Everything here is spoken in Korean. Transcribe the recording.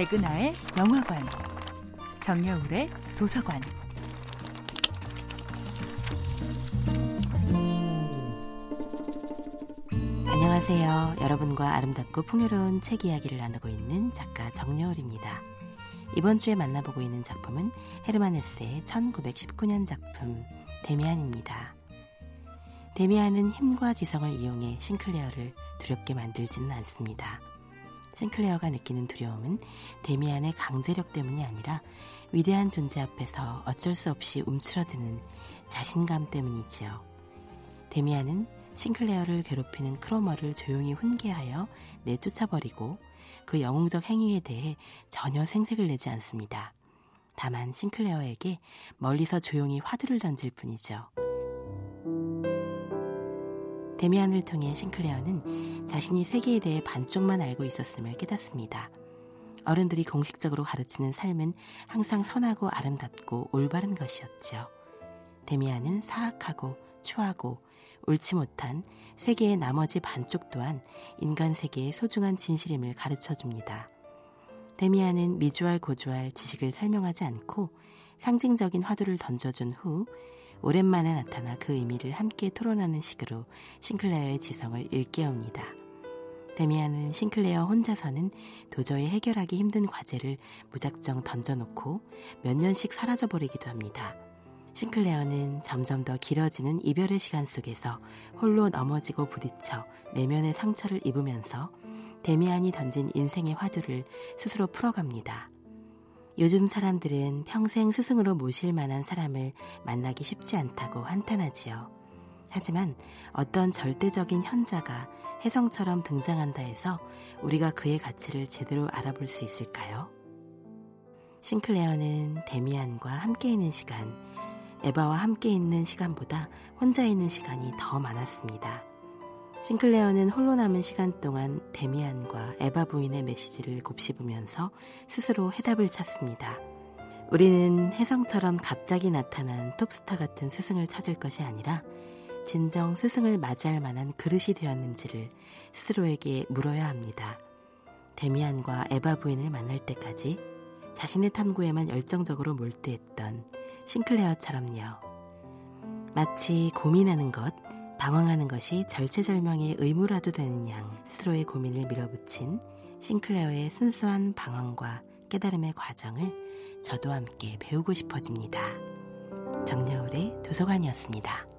백은하의 영화관, 정여울의 도서관. 안녕하세요. 여러분과 아름답고 풍요로운 책 이야기를 나누고 있는 작가 정여울입니다. 이번 주에 만나보고 있는 작품은 헤르만 헤스의 1919년 작품 데미안입니다. 데미안은 힘과 지성을 이용해 싱클레어를 두렵게 만들지는 않습니다. 싱클레어가 느끼는 두려움은 데미안의 강제력 때문이 아니라 위대한 존재 앞에서 어쩔 수 없이 움츠러드는 자신감 때문이지요. 데미안은 싱클레어를 괴롭히는 크로머를 조용히 훈계하여 내쫓아버리고 그 영웅적 행위에 대해 전혀 생색을 내지 않습니다. 다만 싱클레어에게 멀리서 조용히 화두를 던질 뿐이죠. 데미안을 통해 싱클레어는 자신이 세계에 대해 반쪽만 알고 있었음을 깨닫습니다. 어른들이 공식적으로 가르치는 삶은 항상 선하고 아름답고 올바른 것이었지요. 데미안은 사악하고 추하고 옳지 못한 세계의 나머지 반쪽 또한 인간 세계의 소중한 진실임을 가르쳐 줍니다. 데미안은 미주알 고주알 지식을 설명하지 않고 상징적인 화두를 던져준 후 오랜만에 나타나 그 의미를 함께 토론하는 식으로 싱클레어의 지성을 일깨웁니다. 데미안은 싱클레어 혼자서는 도저히 해결하기 힘든 과제를 무작정 던져놓고 몇 년씩 사라져버리기도 합니다. 싱클레어는 점점 더 길어지는 이별의 시간 속에서 홀로 넘어지고 부딪혀 내면의 상처를 입으면서 데미안이 던진 인생의 화두를 스스로 풀어갑니다. 요즘 사람들은 평생 스승으로 모실 만한 사람을 만나기 쉽지 않다고 한탄하지요. 하지만 어떤 절대적인 현자가 혜성처럼 등장한다 해서 우리가 그의 가치를 제대로 알아볼 수 있을까요? 싱클레어는 데미안과 함께 있는 시간, 에바와 함께 있는 시간보다 혼자 있는 시간이 더 많았습니다. 싱클레어는 홀로 남은 시간 동안 데미안과 에바 부인의 메시지를 곱씹으면서 스스로 해답을 찾습니다. 우리는 혜성처럼 갑자기 나타난 톱스타 같은 스승을 찾을 것이 아니라 진정 스승을 맞이할 만한 그릇이 되었는지를 스스로에게 물어야 합니다. 데미안과 에바 부인을 만날 때까지 자신의 탐구에만 열정적으로 몰두했던 싱클레어처럼요. 마치 고민하는 것, 방황하는 것이 절체절명의 의무라도 되는 양 스스로의 고민을 밀어붙인 싱클레어의 순수한 방황과 깨달음의 과정을 저도 함께 배우고 싶어집니다. 정여울의 도서관이었습니다.